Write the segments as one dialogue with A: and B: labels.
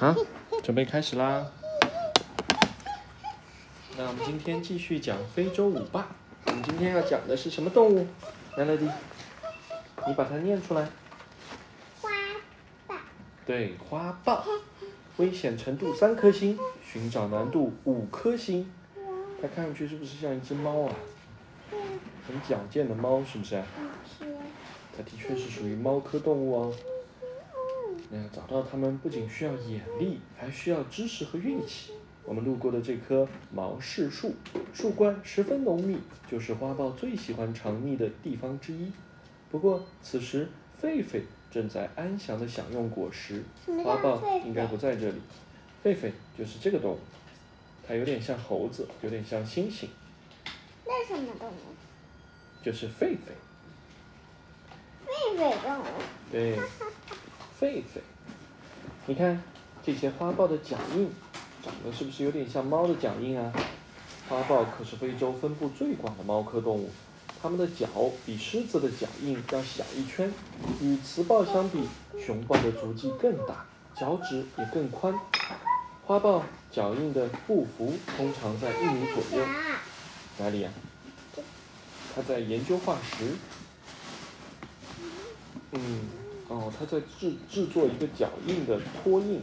A: 好，准备开始啦。那我们今天继续讲非洲舞霸。我们今天要讲的是什么动物？Melody，你把它念出来。
B: 花豹。
A: 对，花豹。危险程度三颗星，寻找难度五颗星。它看上去是不是像一只猫啊？很矫健的猫，是不是？
B: 是。
A: 它的确是属于猫科动物哦。找到它们，不仅需要眼力，还需要知识和运气。我们路过的这棵毛柿树，树冠十分浓密，就是花豹最喜欢藏匿的地方之一。不过此时，狒狒正在安详地享用果实，花豹应该不在这里。狒狒就是这个动物，它有点像猴子，有点像猩猩。
B: 那什么动物？
A: 就是狒狒。
B: 狒狒动物。
A: 对。狒狒，你看这些花豹的脚印，长得是不是有点像猫的脚印啊？花豹可是非洲分布最广的猫科动物，它们的脚比狮子的脚印要小一圈，与雌豹相比，雄豹的足迹更大，脚趾也更宽。花豹脚印的步幅通常在一米左右。哪里呀？它在研究化石。嗯。他在制制作一个脚印的托印。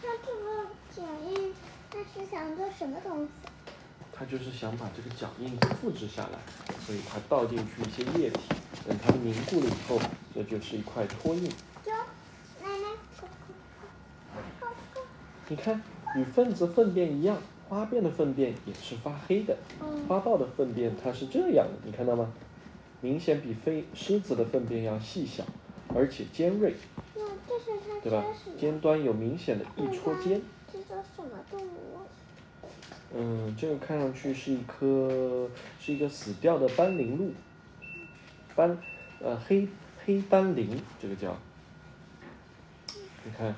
B: 他这个脚印，他是想做什么东西？
A: 他就是想把这个脚印复制下来，所以他倒进去一些液体，等它凝固了以后，这就是一块托印。你看，与分子粪便一样，花便的粪便也是发黑的。花豹的粪便它是这样的，你看到吗？明显比飞狮子的粪便要细小，而且尖锐，对吧？尖端有明显的一戳尖。
B: 这叫什么动物？
A: 嗯，这个看上去是一颗，是一个死掉的斑羚鹿。斑，呃，黑黑斑羚，这个叫。你看，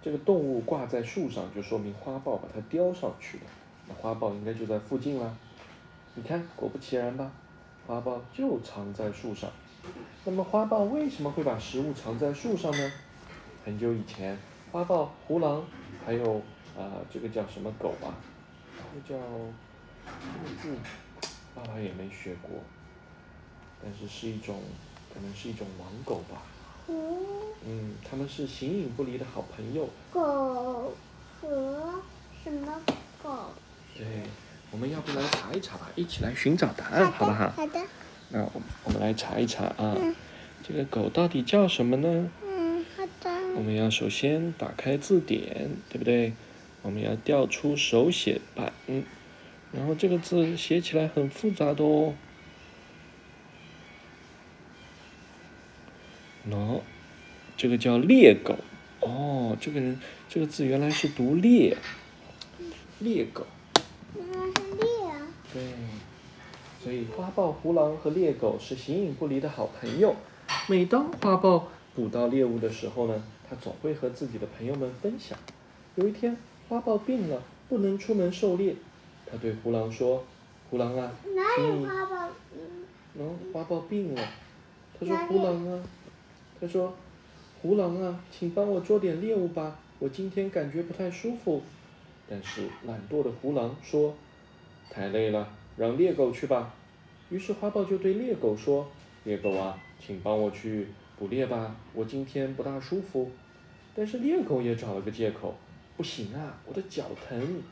A: 这个动物挂在树上，就说明花豹把它叼上去了。那花豹应该就在附近了。你看，果不其然吧。花豹就藏在树上，那么花豹为什么会把食物藏在树上呢？很久以前，花豹、胡狼，还有啊，这个叫什么狗啊？这叫这个字，爸爸也没学过，但是是一种，可能是一种狼狗吧。嗯，他们是形影不离的好朋友。
B: 狗和什么狗？
A: 对。我们要不来查一查吧，一起来寻找答案，好不好？
B: 好的。
A: 那我我们来查一查啊，这个狗到底叫什么
B: 呢？嗯，好的。
A: 我们要首先打开字典，对不对？我们要调出手写版，然后这个字写起来很复杂的哦。喏，这个叫猎狗。哦，这个人这个字原来是读猎，猎狗。对，所以花豹、胡狼和猎狗是形影不离的好朋友。每当花豹捕到猎物的时候呢，它总会和自己的朋友们分享。有一天，花豹病了，不能出门狩猎。它对胡狼说：“胡狼啊，
B: 哪有花豹？
A: 嗯，花豹病了。”他说：“胡狼啊，他说，胡狼啊，请帮我捉点猎物吧，我今天感觉不太舒服。”但是懒惰的胡狼说。太累了，让猎狗去吧。于是花豹就对猎狗说：“猎狗啊，请帮我去捕猎吧，我今天不大舒服。”但是猎狗也找了个借口：“不行啊，我的脚疼。”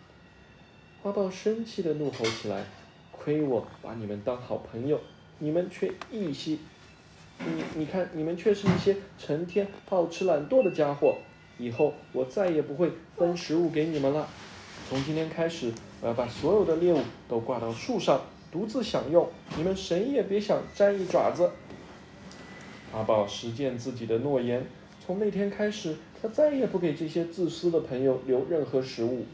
A: 花豹生气的怒吼起来：“亏我把你们当好朋友，你们却一些……你你看，你们却是一些成天好吃懒惰的家伙。以后我再也不会分食物给你们了。从今天开始。”我要把所有的猎物都挂到树上，独自享用。你们谁也别想沾一爪子。阿宝实践自己的诺言，从那天开始，他再也不给这些自私的朋友留任何食物。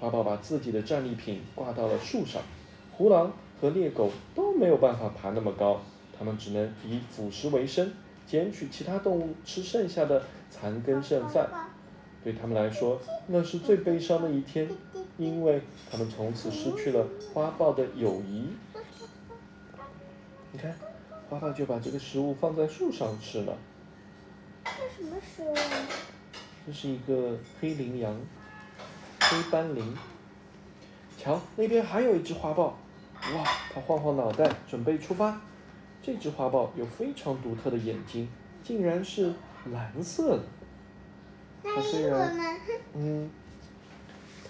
A: 阿宝把自己的战利品挂到了树上，胡狼和猎狗都没有办法爬那么高，他们只能以腐食为生，捡取其他动物吃剩下的残羹剩饭。对他们来说，那是最悲伤的一天。因为他们从此失去了花豹的友谊。你看，花豹就把这个食物放在树上吃了。
B: 这什么食物？
A: 这是一个黑羚羊，黑斑羚。瞧，那边还有一只花豹，哇！它晃晃脑袋，准备出发。这只花豹有非常独特的眼睛，竟然是蓝色的。它虽然，嗯，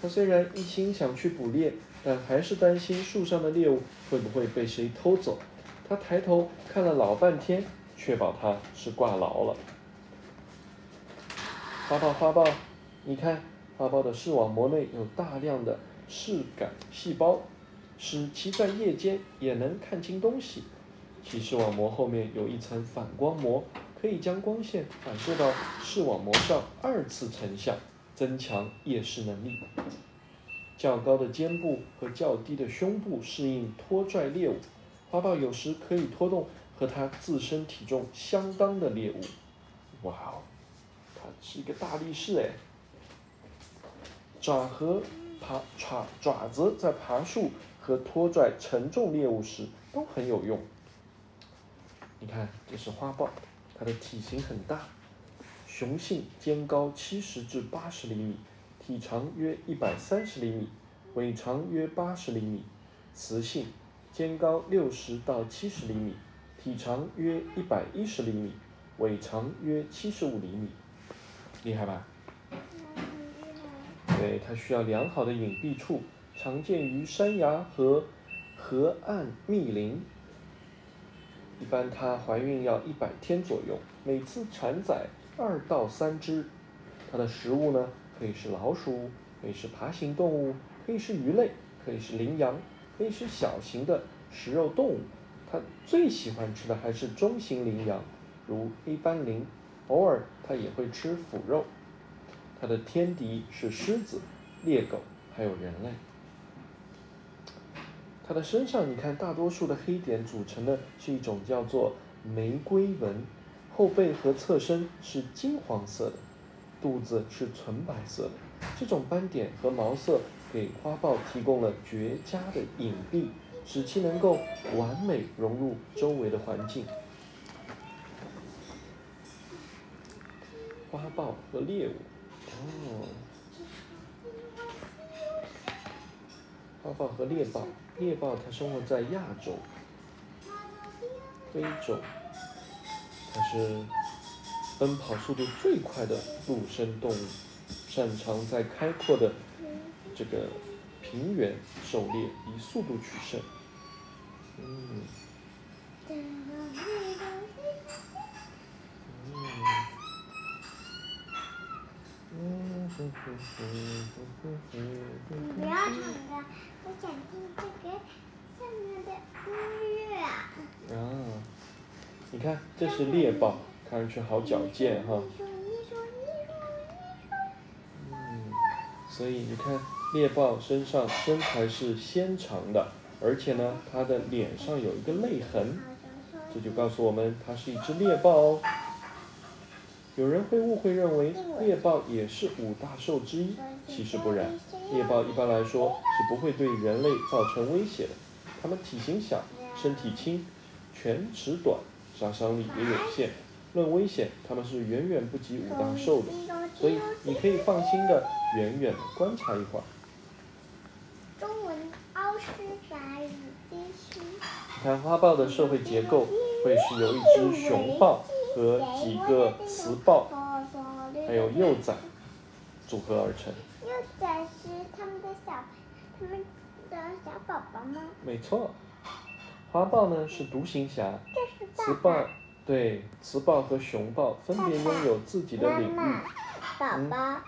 A: 它虽然一心想去捕猎，但还是担心树上的猎物会不会被谁偷走。它抬头看了老半天，确保它是挂牢了。花豹，花豹，你看，花豹的视网膜内有大量的视感细胞，使其在夜间也能看清东西。其视网膜后面有一层反光膜，可以将光线反射到视网膜上二次成像，增强夜视能力。较高的肩部和较低的胸部适应拖拽猎物，花豹有时可以拖动和它自身体重相当的猎物。哇哦，它是一个大力士哎！爪和爬爪爪子在爬树和拖拽沉重猎物时都很有用。你看，这是花豹，它的体型很大，雄性肩高七十至八十厘米，体长约一百三十厘米，尾长约八十厘米；雌性肩高六十到七十厘米，体长约一百一十厘米，尾长约七十五厘米。厉害吧？对，它需要良好的隐蔽处，常见于山崖和河岸密林。一般它怀孕要一百天左右，每次产崽二到三只。它的食物呢，可以是老鼠，可以是爬行动物，可以是鱼类，可以是羚羊，可以是小型的食肉动物。它最喜欢吃的还是中型羚羊，如黑斑羚。偶尔它也会吃腐肉。它的天敌是狮子、猎狗，还有人类。它的身上，你看，大多数的黑点组成的是一种叫做玫瑰纹，后背和侧身是金黄色的，肚子是纯白色的。这种斑点和毛色给花豹提供了绝佳的隐蔽，使其能够完美融入周围的环境。花豹和猎物，哦，花豹和猎豹。猎豹它生活在亚洲、非洲，它是奔跑速度最快的陆生动物，擅长在开阔的这个平原狩猎，以速度取胜。嗯。
B: 嗯哼哼哼哼哼不要唱歌，我想听这个下面的音乐。
A: 啊，你看，这是猎豹，看上去好矫健哈。嗯，所以你看，猎豹身上身材是纤长的，而且呢，它的脸上有一个泪痕，这就告诉我们它是一只猎豹哦。有人会误会认为猎豹也是五大兽之一，其实不然。猎豹一般来说是不会对人类造成威胁的，它们体型小，身体轻，犬齿短，杀伤力也有限。论危险，它们是远远不及五大兽的，所以你可以放心的远远的观察一会儿。
B: 中文奥斯法语地区。
A: 看花豹的社会结构，会是由一只雄豹。和几个雌豹，还有幼崽组合而成。
B: 幼崽是他们的小，他们的小宝宝吗？
A: 没错，花豹呢是独行侠，雌豹对雌豹和雄豹分别拥有自己的领域。
B: 宝宝，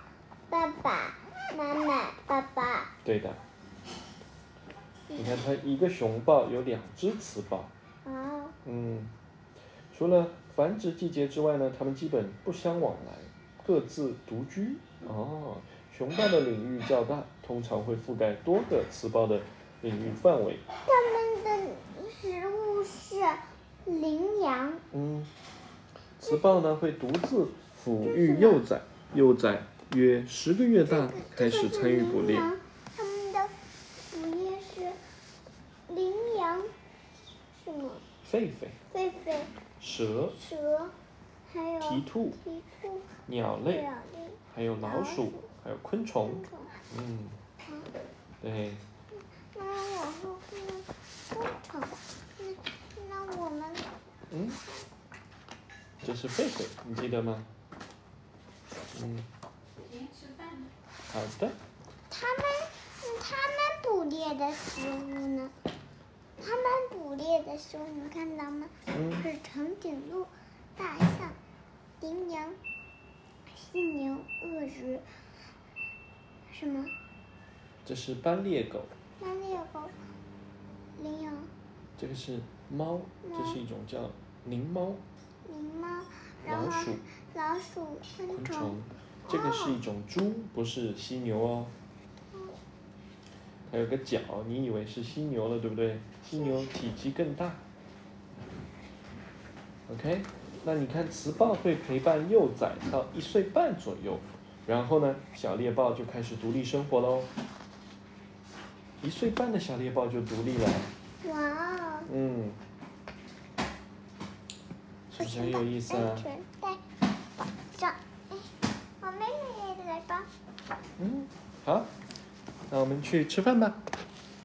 B: 爸爸妈妈，爸爸。
A: 对的。你看，它一个雄豹有两只雌豹。
B: 啊。
A: 嗯，除了。繁殖季节之外呢，它们基本不相往来，各自独居。哦，雄豹的领域较大，通常会覆盖多个雌豹的领域范围。
B: 它们的食物是羚羊。
A: 嗯，雌豹呢会独自抚育幼崽，幼崽约十个月大开始参与捕猎。
B: 它们的捕猎是羚羊，什么？
A: 狒狒。
B: 狒狒。
A: 蛇，
B: 蛇，还有
A: 蹄兔，
B: 蹄兔，
A: 鸟类，还有老鼠，还有昆虫。嗯，对。
B: 那我说昆虫，那那我们。
A: 嗯。这是狒狒，你记得吗？嗯。好的。
B: 他们，他们捕猎的食物呢？他们捕猎的时候，你看到吗？是长颈鹿、大象、羚羊、犀牛、鳄鱼，什么？
A: 这是斑鬣狗。
B: 斑鬣狗，羚羊。
A: 这个是猫，这是一种叫狞猫。
B: 狞猫，老鼠，老鼠，
A: 昆虫。这个是一种猪，不是犀牛哦。还有个角，你以为是犀牛了，对不对？犀牛体积更大。OK，那你看，雌豹会陪伴幼崽到一岁半左右，然后呢，小猎豹就开始独立生活喽。一岁半的小猎豹就独立了。哇哦。嗯。是不是很有意思啊？
B: 上，我妹妹也来吧。
A: 嗯，好。那我们去吃饭吧。